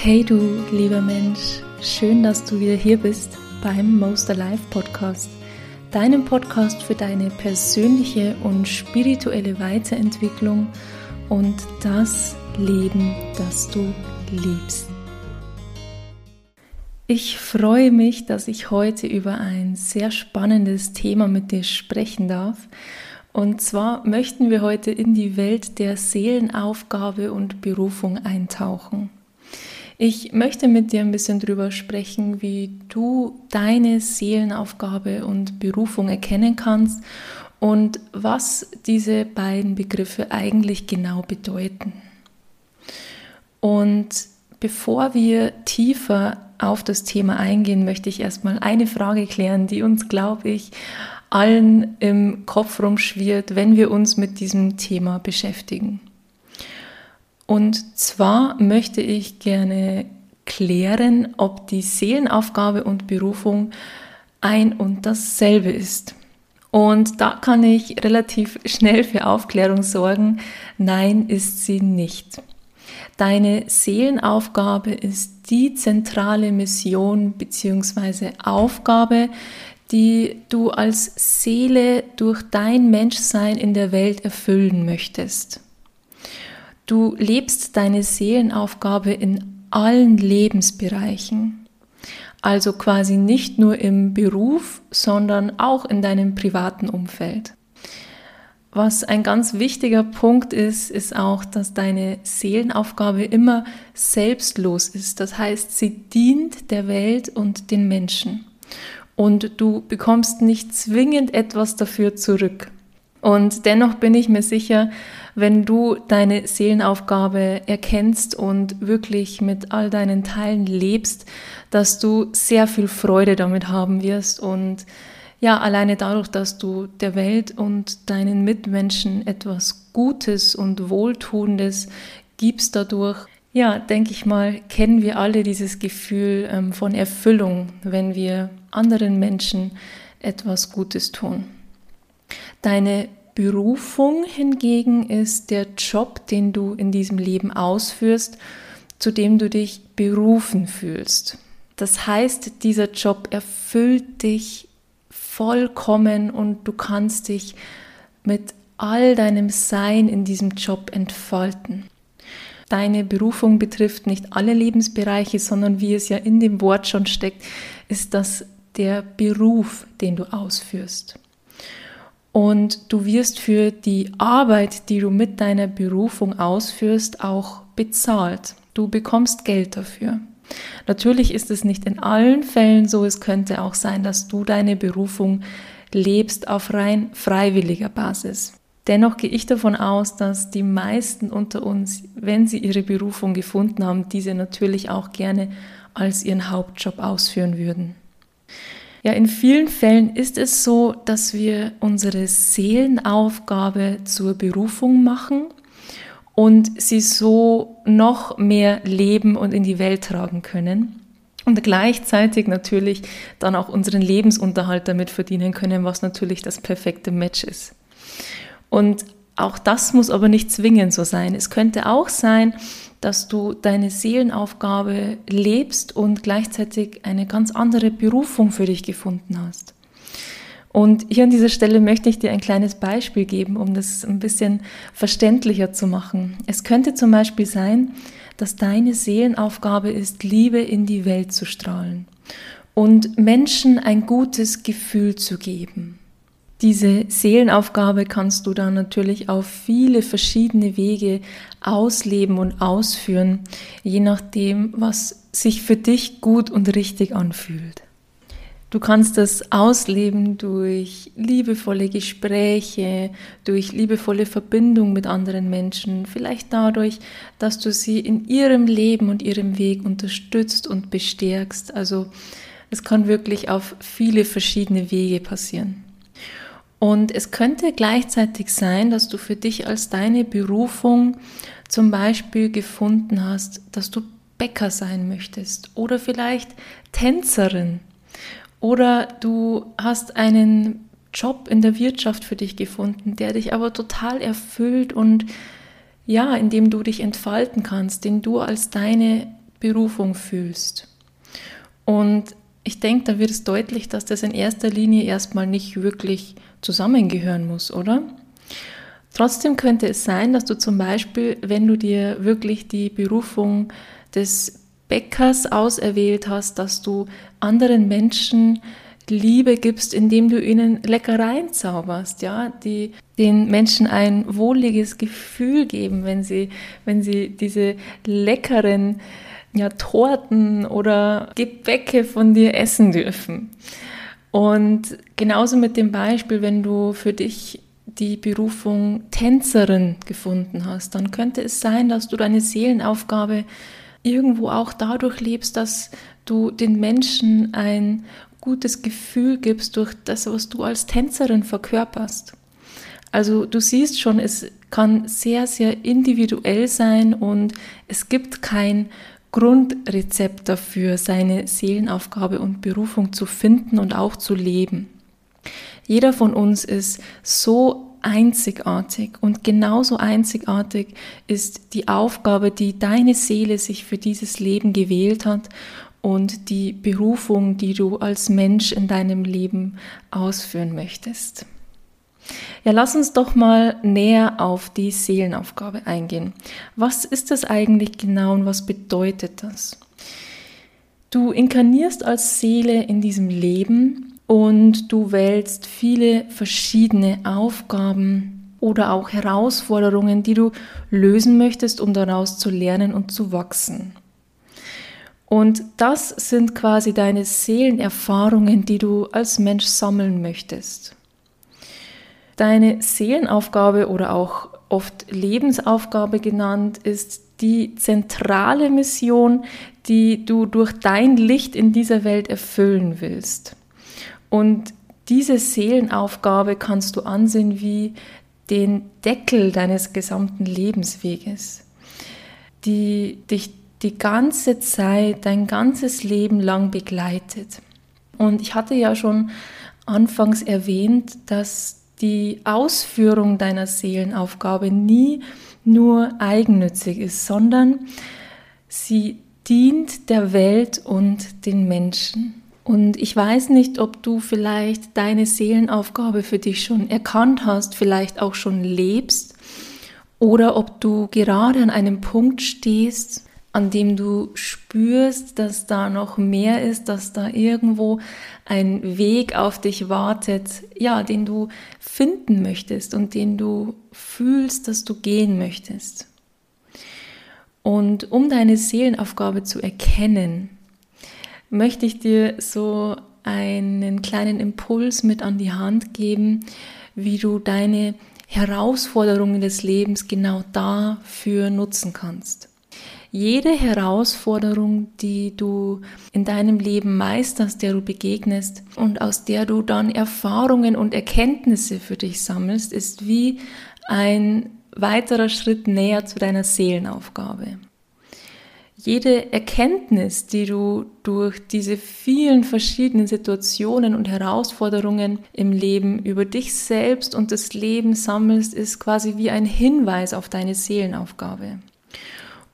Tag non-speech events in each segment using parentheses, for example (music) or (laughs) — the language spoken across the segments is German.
Hey du lieber Mensch, schön, dass du wieder hier bist beim Most Alive Podcast, deinem Podcast für deine persönliche und spirituelle Weiterentwicklung und das Leben, das du liebst. Ich freue mich, dass ich heute über ein sehr spannendes Thema mit dir sprechen darf. Und zwar möchten wir heute in die Welt der Seelenaufgabe und Berufung eintauchen. Ich möchte mit dir ein bisschen drüber sprechen, wie du deine Seelenaufgabe und Berufung erkennen kannst und was diese beiden Begriffe eigentlich genau bedeuten. Und bevor wir tiefer auf das Thema eingehen, möchte ich erstmal eine Frage klären, die uns, glaube ich, allen im Kopf rumschwirrt, wenn wir uns mit diesem Thema beschäftigen. Und zwar möchte ich gerne klären, ob die Seelenaufgabe und Berufung ein und dasselbe ist. Und da kann ich relativ schnell für Aufklärung sorgen. Nein, ist sie nicht. Deine Seelenaufgabe ist die zentrale Mission bzw. Aufgabe, die du als Seele durch dein Menschsein in der Welt erfüllen möchtest. Du lebst deine Seelenaufgabe in allen Lebensbereichen. Also quasi nicht nur im Beruf, sondern auch in deinem privaten Umfeld. Was ein ganz wichtiger Punkt ist, ist auch, dass deine Seelenaufgabe immer selbstlos ist. Das heißt, sie dient der Welt und den Menschen. Und du bekommst nicht zwingend etwas dafür zurück. Und dennoch bin ich mir sicher, wenn du deine Seelenaufgabe erkennst und wirklich mit all deinen Teilen lebst, dass du sehr viel Freude damit haben wirst und ja, alleine dadurch, dass du der Welt und deinen Mitmenschen etwas Gutes und Wohltuendes gibst dadurch, ja, denke ich mal, kennen wir alle dieses Gefühl ähm, von Erfüllung, wenn wir anderen Menschen etwas Gutes tun. Deine Berufung hingegen ist der Job, den du in diesem Leben ausführst, zu dem du dich berufen fühlst. Das heißt, dieser Job erfüllt dich vollkommen und du kannst dich mit all deinem Sein in diesem Job entfalten. Deine Berufung betrifft nicht alle Lebensbereiche, sondern wie es ja in dem Wort schon steckt, ist das der Beruf, den du ausführst und du wirst für die Arbeit, die du mit deiner Berufung ausführst, auch bezahlt. Du bekommst Geld dafür. Natürlich ist es nicht in allen Fällen so, es könnte auch sein, dass du deine Berufung lebst auf rein freiwilliger Basis. Dennoch gehe ich davon aus, dass die meisten unter uns, wenn sie ihre Berufung gefunden haben, diese natürlich auch gerne als ihren Hauptjob ausführen würden. Ja, in vielen Fällen ist es so, dass wir unsere Seelenaufgabe zur Berufung machen und sie so noch mehr leben und in die Welt tragen können und gleichzeitig natürlich dann auch unseren Lebensunterhalt damit verdienen können, was natürlich das perfekte Match ist. Und auch das muss aber nicht zwingend so sein. Es könnte auch sein, dass du deine Seelenaufgabe lebst und gleichzeitig eine ganz andere Berufung für dich gefunden hast. Und hier an dieser Stelle möchte ich dir ein kleines Beispiel geben, um das ein bisschen verständlicher zu machen. Es könnte zum Beispiel sein, dass deine Seelenaufgabe ist, Liebe in die Welt zu strahlen und Menschen ein gutes Gefühl zu geben. Diese Seelenaufgabe kannst du dann natürlich auf viele verschiedene Wege ausleben und ausführen, je nachdem, was sich für dich gut und richtig anfühlt. Du kannst das ausleben durch liebevolle Gespräche, durch liebevolle Verbindung mit anderen Menschen, vielleicht dadurch, dass du sie in ihrem Leben und ihrem Weg unterstützt und bestärkst. Also es kann wirklich auf viele verschiedene Wege passieren. Und es könnte gleichzeitig sein, dass du für dich als deine Berufung zum Beispiel gefunden hast, dass du Bäcker sein möchtest oder vielleicht Tänzerin oder du hast einen Job in der Wirtschaft für dich gefunden, der dich aber total erfüllt und ja, in dem du dich entfalten kannst, den du als deine Berufung fühlst. Und ich denke, da wird es deutlich, dass das in erster Linie erstmal nicht wirklich zusammengehören muss, oder? Trotzdem könnte es sein, dass du zum Beispiel, wenn du dir wirklich die Berufung des Bäckers auserwählt hast, dass du anderen Menschen Liebe gibst, indem du ihnen Leckereien zauberst, ja, die den Menschen ein wohliges Gefühl geben, wenn sie, wenn sie diese leckeren ja, Torten oder Gebäcke von dir essen dürfen. Und genauso mit dem Beispiel, wenn du für dich die Berufung Tänzerin gefunden hast, dann könnte es sein, dass du deine Seelenaufgabe irgendwo auch dadurch lebst, dass du den Menschen ein gutes Gefühl gibst durch das, was du als Tänzerin verkörperst. Also du siehst schon, es kann sehr, sehr individuell sein und es gibt kein Grundrezept dafür, seine Seelenaufgabe und Berufung zu finden und auch zu leben. Jeder von uns ist so einzigartig und genauso einzigartig ist die Aufgabe, die deine Seele sich für dieses Leben gewählt hat und die Berufung, die du als Mensch in deinem Leben ausführen möchtest. Ja, lass uns doch mal näher auf die Seelenaufgabe eingehen. Was ist das eigentlich genau und was bedeutet das? Du inkarnierst als Seele in diesem Leben und du wählst viele verschiedene Aufgaben oder auch Herausforderungen, die du lösen möchtest, um daraus zu lernen und zu wachsen. Und das sind quasi deine Seelenerfahrungen, die du als Mensch sammeln möchtest. Deine Seelenaufgabe oder auch oft Lebensaufgabe genannt ist die zentrale Mission, die du durch dein Licht in dieser Welt erfüllen willst. Und diese Seelenaufgabe kannst du ansehen wie den Deckel deines gesamten Lebensweges, die dich die ganze Zeit, dein ganzes Leben lang begleitet. Und ich hatte ja schon anfangs erwähnt, dass die Ausführung deiner Seelenaufgabe nie nur eigennützig ist, sondern sie dient der Welt und den Menschen. Und ich weiß nicht, ob du vielleicht deine Seelenaufgabe für dich schon erkannt hast, vielleicht auch schon lebst, oder ob du gerade an einem Punkt stehst, an dem du spürst, dass da noch mehr ist, dass da irgendwo ein Weg auf dich wartet, ja, den du finden möchtest und den du fühlst, dass du gehen möchtest. Und um deine Seelenaufgabe zu erkennen, möchte ich dir so einen kleinen Impuls mit an die Hand geben, wie du deine Herausforderungen des Lebens genau dafür nutzen kannst jede Herausforderung, die du in deinem Leben meisterst, der du begegnest und aus der du dann Erfahrungen und Erkenntnisse für dich sammelst, ist wie ein weiterer Schritt näher zu deiner Seelenaufgabe. Jede Erkenntnis, die du durch diese vielen verschiedenen Situationen und Herausforderungen im Leben über dich selbst und das Leben sammelst, ist quasi wie ein Hinweis auf deine Seelenaufgabe.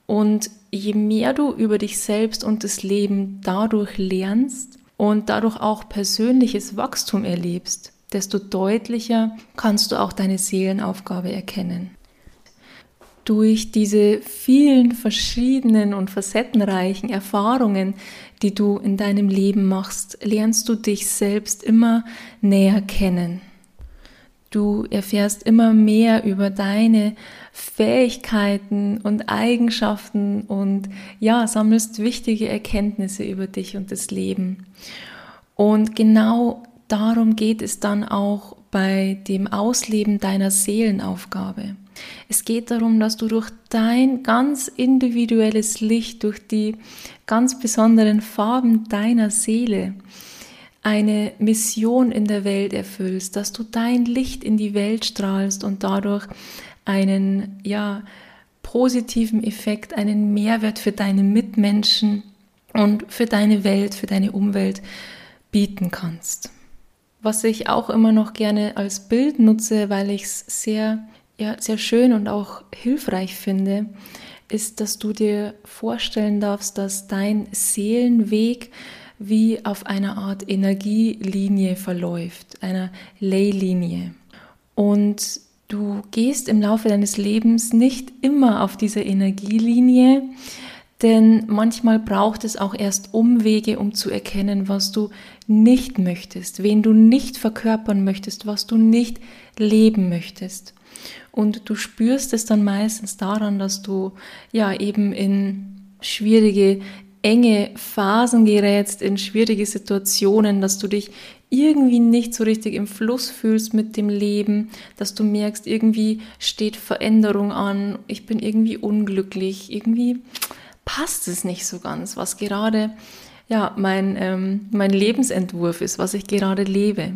Und je mehr du über dich selbst und das Leben dadurch lernst und dadurch auch persönliches Wachstum erlebst, desto deutlicher kannst du auch deine Seelenaufgabe erkennen. Durch diese vielen verschiedenen und facettenreichen Erfahrungen, die du in deinem Leben machst, lernst du dich selbst immer näher kennen. Du erfährst immer mehr über deine Fähigkeiten und Eigenschaften und ja, sammelst wichtige Erkenntnisse über dich und das Leben. Und genau darum geht es dann auch bei dem Ausleben deiner Seelenaufgabe. Es geht darum, dass du durch dein ganz individuelles Licht, durch die ganz besonderen Farben deiner Seele, eine Mission in der Welt erfüllst, dass du dein Licht in die Welt strahlst und dadurch einen ja positiven Effekt, einen Mehrwert für deine Mitmenschen und für deine Welt, für deine Umwelt bieten kannst. Was ich auch immer noch gerne als Bild nutze, weil ich es sehr ja, sehr schön und auch hilfreich finde, ist, dass du dir vorstellen darfst, dass dein Seelenweg wie auf einer Art Energielinie verläuft, einer Leylinie. Und du gehst im Laufe deines Lebens nicht immer auf dieser Energielinie, denn manchmal braucht es auch erst Umwege, um zu erkennen, was du nicht möchtest, wen du nicht verkörpern möchtest, was du nicht leben möchtest. Und du spürst es dann meistens daran, dass du ja eben in schwierige, enge Phasen gerätst, in schwierige Situationen, dass du dich irgendwie nicht so richtig im Fluss fühlst mit dem Leben, dass du merkst, irgendwie steht Veränderung an, ich bin irgendwie unglücklich, irgendwie passt es nicht so ganz, was gerade ja mein, ähm, mein Lebensentwurf ist, was ich gerade lebe.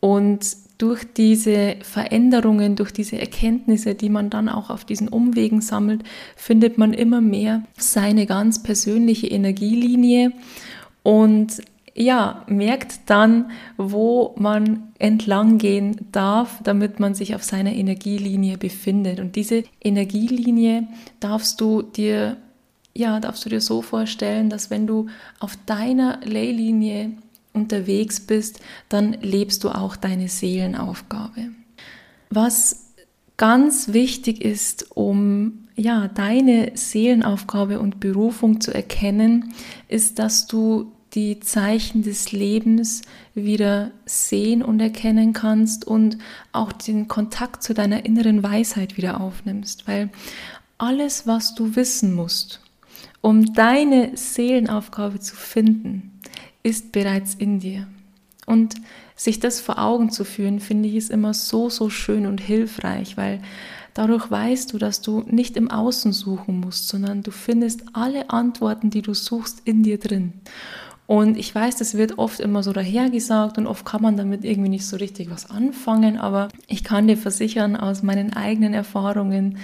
Und durch diese Veränderungen, durch diese Erkenntnisse, die man dann auch auf diesen Umwegen sammelt, findet man immer mehr seine ganz persönliche Energielinie und ja, merkt dann, wo man entlang gehen darf, damit man sich auf seiner Energielinie befindet. Und diese Energielinie darfst du dir, ja, darfst du dir so vorstellen, dass wenn du auf deiner Leylinie unterwegs bist, dann lebst du auch deine Seelenaufgabe. Was ganz wichtig ist, um ja, deine Seelenaufgabe und Berufung zu erkennen, ist, dass du die Zeichen des Lebens wieder sehen und erkennen kannst und auch den Kontakt zu deiner inneren Weisheit wieder aufnimmst, weil alles, was du wissen musst, um deine Seelenaufgabe zu finden, ist bereits in dir. Und sich das vor Augen zu führen, finde ich, ist immer so, so schön und hilfreich, weil dadurch weißt du, dass du nicht im Außen suchen musst, sondern du findest alle Antworten, die du suchst, in dir drin. Und ich weiß, das wird oft immer so dahergesagt und oft kann man damit irgendwie nicht so richtig was anfangen, aber ich kann dir versichern aus meinen eigenen Erfahrungen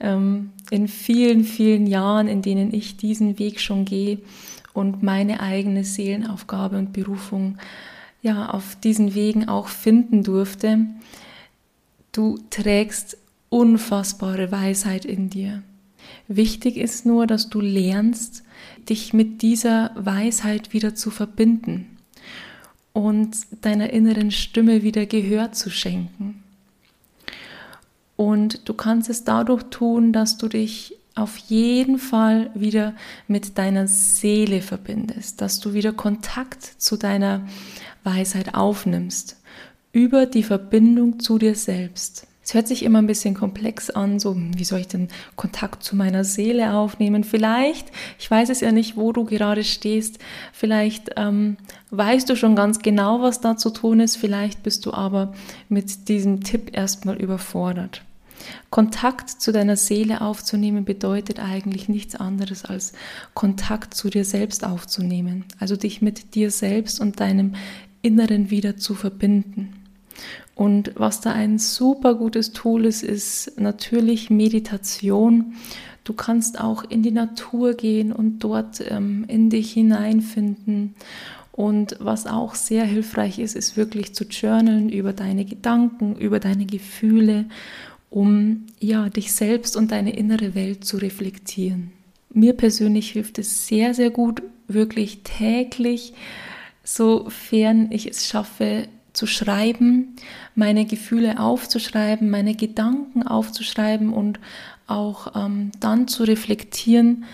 ähm, in vielen, vielen Jahren, in denen ich diesen Weg schon gehe und meine eigene Seelenaufgabe und Berufung ja auf diesen Wegen auch finden durfte, du trägst unfassbare Weisheit in dir. Wichtig ist nur, dass du lernst, dich mit dieser Weisheit wieder zu verbinden und deiner inneren Stimme wieder Gehör zu schenken. Und du kannst es dadurch tun, dass du dich auf jeden Fall wieder mit deiner Seele verbindest, dass du wieder Kontakt zu deiner Weisheit aufnimmst, über die Verbindung zu dir selbst. Es hört sich immer ein bisschen komplex an, so wie soll ich denn Kontakt zu meiner Seele aufnehmen? Vielleicht, ich weiß es ja nicht, wo du gerade stehst, vielleicht ähm, weißt du schon ganz genau, was da zu tun ist, vielleicht bist du aber mit diesem Tipp erstmal überfordert. Kontakt zu deiner Seele aufzunehmen bedeutet eigentlich nichts anderes als Kontakt zu dir selbst aufzunehmen, also dich mit dir selbst und deinem Inneren wieder zu verbinden. Und was da ein super gutes Tool ist, ist natürlich Meditation. Du kannst auch in die Natur gehen und dort ähm, in dich hineinfinden. Und was auch sehr hilfreich ist, ist wirklich zu journalen über deine Gedanken, über deine Gefühle, um ja dich selbst und deine innere Welt zu reflektieren. Mir persönlich hilft es sehr, sehr gut, wirklich täglich, sofern ich es schaffe, zu schreiben, meine Gefühle aufzuschreiben, meine Gedanken aufzuschreiben und auch ähm, dann zu reflektieren,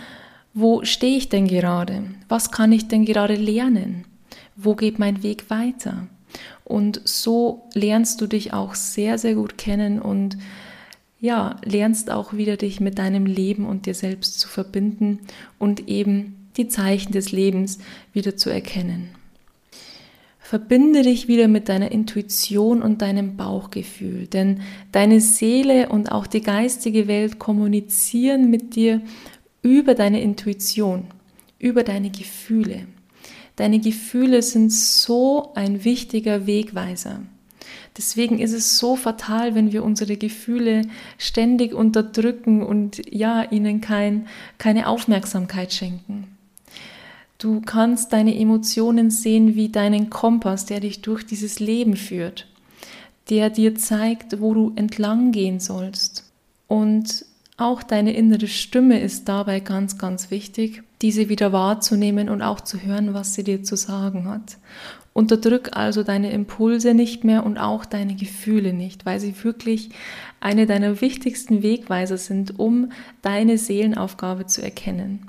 wo stehe ich denn gerade? Was kann ich denn gerade lernen? Wo geht mein Weg weiter? Und so lernst du dich auch sehr, sehr gut kennen und ja, lernst auch wieder dich mit deinem Leben und dir selbst zu verbinden und eben die Zeichen des Lebens wieder zu erkennen. Verbinde dich wieder mit deiner Intuition und deinem Bauchgefühl, denn deine Seele und auch die geistige Welt kommunizieren mit dir über deine Intuition, über deine Gefühle. Deine Gefühle sind so ein wichtiger Wegweiser. Deswegen ist es so fatal, wenn wir unsere Gefühle ständig unterdrücken und ja, ihnen kein, keine Aufmerksamkeit schenken. Du kannst deine Emotionen sehen wie deinen Kompass, der dich durch dieses Leben führt, der dir zeigt, wo du entlang gehen sollst. Und auch deine innere Stimme ist dabei ganz, ganz wichtig, diese wieder wahrzunehmen und auch zu hören, was sie dir zu sagen hat. Unterdrück also deine Impulse nicht mehr und auch deine Gefühle nicht, weil sie wirklich eine deiner wichtigsten Wegweiser sind, um deine Seelenaufgabe zu erkennen.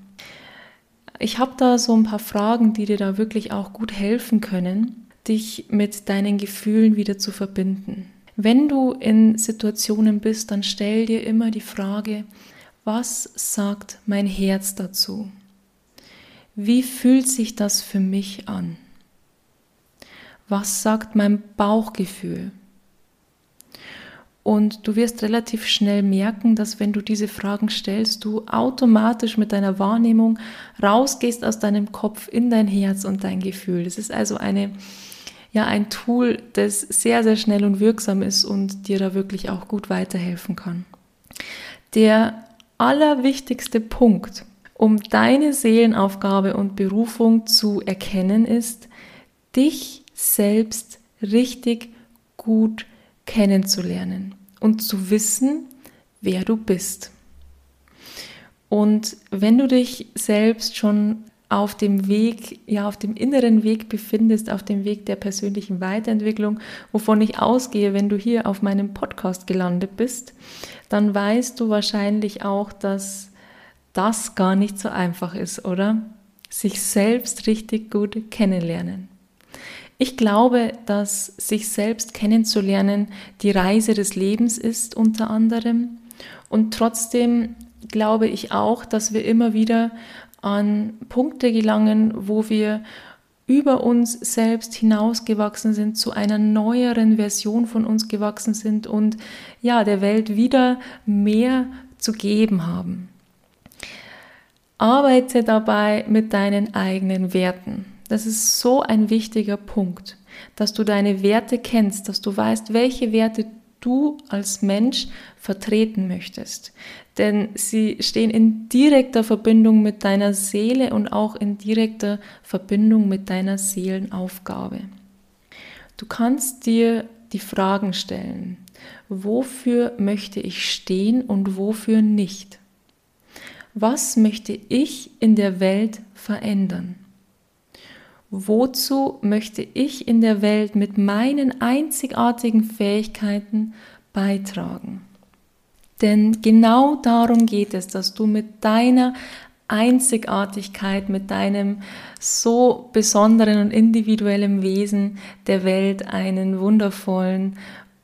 Ich habe da so ein paar Fragen, die dir da wirklich auch gut helfen können, dich mit deinen Gefühlen wieder zu verbinden. Wenn du in Situationen bist, dann stell dir immer die Frage, was sagt mein Herz dazu? Wie fühlt sich das für mich an? Was sagt mein Bauchgefühl? Und du wirst relativ schnell merken, dass wenn du diese Fragen stellst, du automatisch mit deiner Wahrnehmung rausgehst aus deinem Kopf in dein Herz und dein Gefühl. Das ist also eine ja ein Tool, das sehr, sehr schnell und wirksam ist und dir da wirklich auch gut weiterhelfen kann. Der allerwichtigste Punkt, um deine Seelenaufgabe und Berufung zu erkennen, ist, dich selbst richtig gut kennenzulernen und zu wissen, wer du bist. Und wenn du dich selbst schon auf dem Weg, ja, auf dem inneren Weg befindest, auf dem Weg der persönlichen Weiterentwicklung, wovon ich ausgehe, wenn du hier auf meinem Podcast gelandet bist, dann weißt du wahrscheinlich auch, dass das gar nicht so einfach ist, oder? Sich selbst richtig gut kennenlernen. Ich glaube, dass sich selbst kennenzulernen die Reise des Lebens ist unter anderem. Und trotzdem glaube ich auch, dass wir immer wieder an Punkte gelangen, wo wir über uns selbst hinausgewachsen sind, zu einer neueren Version von uns gewachsen sind und ja, der Welt wieder mehr zu geben haben. Arbeite dabei mit deinen eigenen Werten. Das ist so ein wichtiger Punkt, dass du deine Werte kennst, dass du weißt, welche Werte du als Mensch vertreten möchtest. Denn sie stehen in direkter Verbindung mit deiner Seele und auch in direkter Verbindung mit deiner Seelenaufgabe. Du kannst dir die Fragen stellen, wofür möchte ich stehen und wofür nicht? Was möchte ich in der Welt verändern? Wozu möchte ich in der Welt mit meinen einzigartigen Fähigkeiten beitragen? Denn genau darum geht es, dass du mit deiner Einzigartigkeit, mit deinem so besonderen und individuellen Wesen der Welt einen wundervollen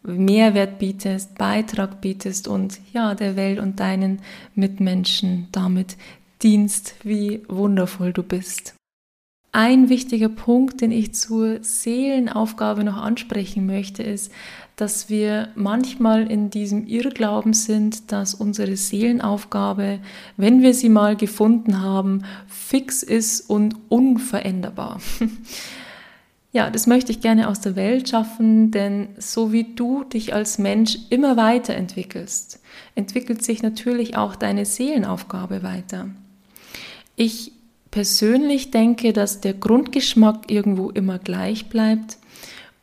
Mehrwert bietest, Beitrag bietest und ja, der Welt und deinen Mitmenschen damit dienst, wie wundervoll du bist. Ein wichtiger Punkt, den ich zur Seelenaufgabe noch ansprechen möchte, ist, dass wir manchmal in diesem Irrglauben sind, dass unsere Seelenaufgabe, wenn wir sie mal gefunden haben, fix ist und unveränderbar. (laughs) Ja, das möchte ich gerne aus der Welt schaffen, denn so wie du dich als Mensch immer weiterentwickelst, entwickelt sich natürlich auch deine Seelenaufgabe weiter. Ich persönlich denke, dass der Grundgeschmack irgendwo immer gleich bleibt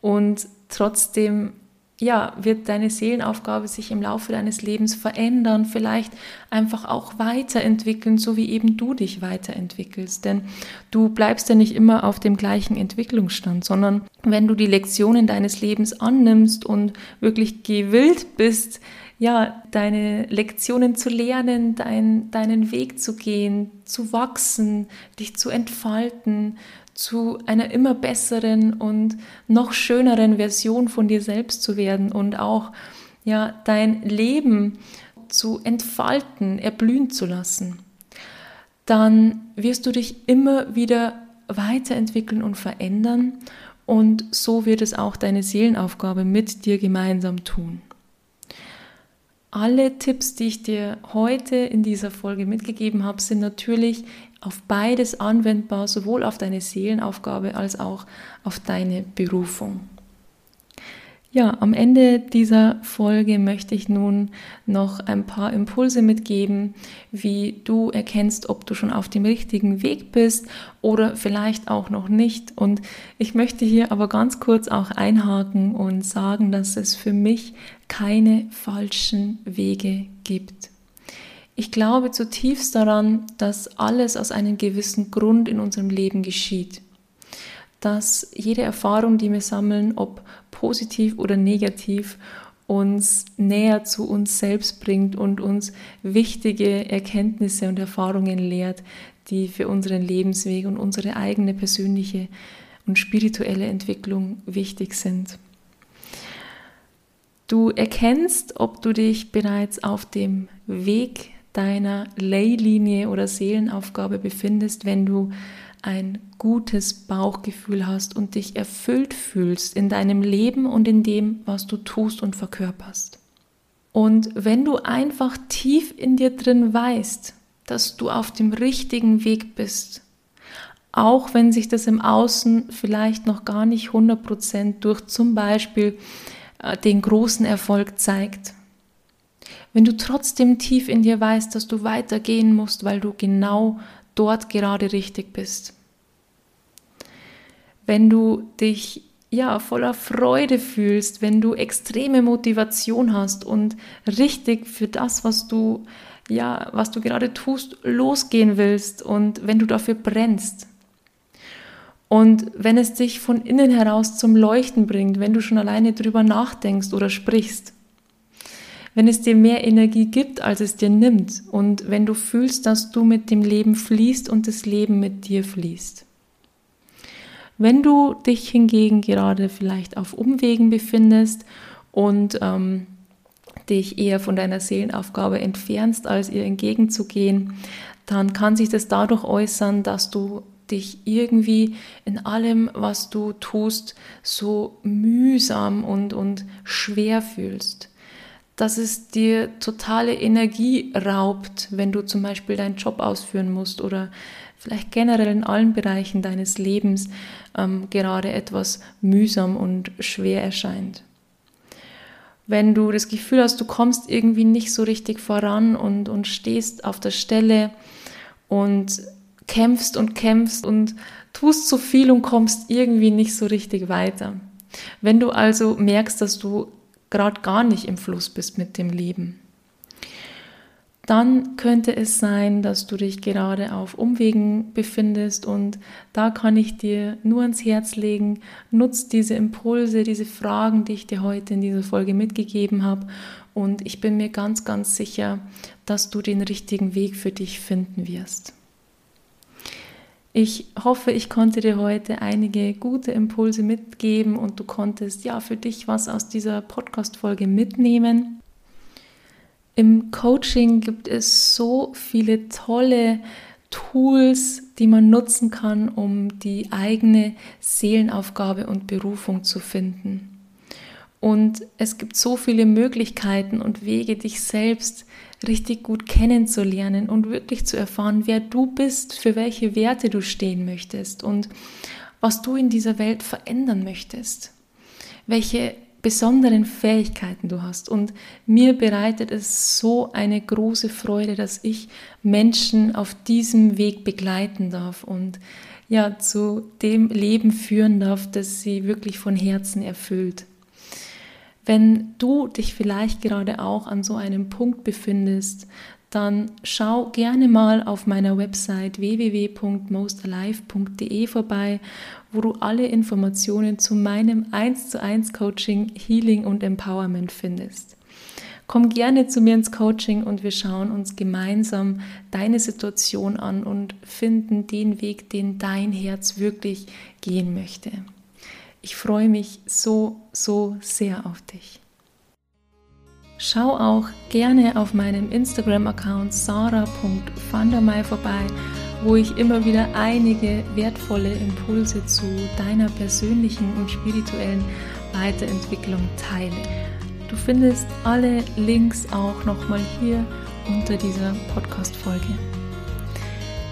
und trotzdem ja, wird deine Seelenaufgabe sich im Laufe deines Lebens verändern, vielleicht einfach auch weiterentwickeln, so wie eben du dich weiterentwickelst. Denn du bleibst ja nicht immer auf dem gleichen Entwicklungsstand, sondern wenn du die Lektionen deines Lebens annimmst und wirklich gewillt bist, ja, deine Lektionen zu lernen, dein, deinen Weg zu gehen, zu wachsen, dich zu entfalten, zu einer immer besseren und noch schöneren Version von dir selbst zu werden und auch ja, dein Leben zu entfalten, erblühen zu lassen, dann wirst du dich immer wieder weiterentwickeln und verändern und so wird es auch deine Seelenaufgabe mit dir gemeinsam tun. Alle Tipps, die ich dir heute in dieser Folge mitgegeben habe, sind natürlich auf beides anwendbar, sowohl auf deine Seelenaufgabe als auch auf deine Berufung. Ja, am Ende dieser Folge möchte ich nun noch ein paar Impulse mitgeben, wie du erkennst, ob du schon auf dem richtigen Weg bist oder vielleicht auch noch nicht. Und ich möchte hier aber ganz kurz auch einhaken und sagen, dass es für mich keine falschen Wege gibt. Ich glaube zutiefst daran, dass alles aus einem gewissen Grund in unserem Leben geschieht. Dass jede Erfahrung, die wir sammeln, ob positiv oder negativ, uns näher zu uns selbst bringt und uns wichtige Erkenntnisse und Erfahrungen lehrt, die für unseren Lebensweg und unsere eigene persönliche und spirituelle Entwicklung wichtig sind. Du erkennst, ob du dich bereits auf dem Weg deiner Leylinie oder Seelenaufgabe befindest, wenn du ein gutes Bauchgefühl hast und dich erfüllt fühlst in deinem Leben und in dem, was du tust und verkörperst. Und wenn du einfach tief in dir drin weißt, dass du auf dem richtigen Weg bist, auch wenn sich das im Außen vielleicht noch gar nicht 100% durch zum Beispiel äh, den großen Erfolg zeigt. Wenn du trotzdem tief in dir weißt, dass du weitergehen musst, weil du genau dort gerade richtig bist. Wenn du dich ja voller Freude fühlst, wenn du extreme Motivation hast und richtig für das, was du ja, was du gerade tust, losgehen willst und wenn du dafür brennst. Und wenn es dich von innen heraus zum Leuchten bringt, wenn du schon alleine drüber nachdenkst oder sprichst, wenn es dir mehr Energie gibt, als es dir nimmt und wenn du fühlst, dass du mit dem Leben fließt und das Leben mit dir fließt. Wenn du dich hingegen gerade vielleicht auf Umwegen befindest und ähm, dich eher von deiner Seelenaufgabe entfernst, als ihr entgegenzugehen, dann kann sich das dadurch äußern, dass du dich irgendwie in allem, was du tust, so mühsam und, und schwer fühlst dass es dir totale Energie raubt, wenn du zum Beispiel deinen Job ausführen musst oder vielleicht generell in allen Bereichen deines Lebens ähm, gerade etwas mühsam und schwer erscheint. Wenn du das Gefühl hast, du kommst irgendwie nicht so richtig voran und, und stehst auf der Stelle und kämpfst und kämpfst und tust so viel und kommst irgendwie nicht so richtig weiter. Wenn du also merkst, dass du gerade gar nicht im Fluss bist mit dem Leben. Dann könnte es sein, dass du dich gerade auf Umwegen befindest und da kann ich dir nur ans Herz legen, nutz diese Impulse, diese Fragen, die ich dir heute in dieser Folge mitgegeben habe und ich bin mir ganz, ganz sicher, dass du den richtigen Weg für dich finden wirst. Ich hoffe, ich konnte dir heute einige gute Impulse mitgeben und du konntest ja für dich was aus dieser Podcast-Folge mitnehmen. Im Coaching gibt es so viele tolle Tools, die man nutzen kann, um die eigene Seelenaufgabe und Berufung zu finden. Und es gibt so viele Möglichkeiten und Wege, dich selbst richtig gut kennenzulernen und wirklich zu erfahren, wer du bist, für welche Werte du stehen möchtest und was du in dieser Welt verändern möchtest, welche besonderen Fähigkeiten du hast. Und mir bereitet es so eine große Freude, dass ich Menschen auf diesem Weg begleiten darf und ja, zu dem Leben führen darf, das sie wirklich von Herzen erfüllt. Wenn du dich vielleicht gerade auch an so einem Punkt befindest, dann schau gerne mal auf meiner Website www.mostalive.de vorbei, wo du alle Informationen zu meinem 1 zu 1 Coaching, Healing und Empowerment findest. Komm gerne zu mir ins Coaching und wir schauen uns gemeinsam deine Situation an und finden den Weg, den dein Herz wirklich gehen möchte. Ich freue mich so, so sehr auf dich. Schau auch gerne auf meinem Instagram-Account sarah.vandermei vorbei, wo ich immer wieder einige wertvolle Impulse zu deiner persönlichen und spirituellen Weiterentwicklung teile. Du findest alle Links auch nochmal hier unter dieser Podcast-Folge.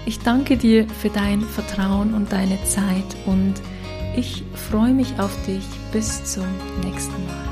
Ich danke dir für dein Vertrauen und deine Zeit und ich freue mich auf dich. Bis zum nächsten Mal.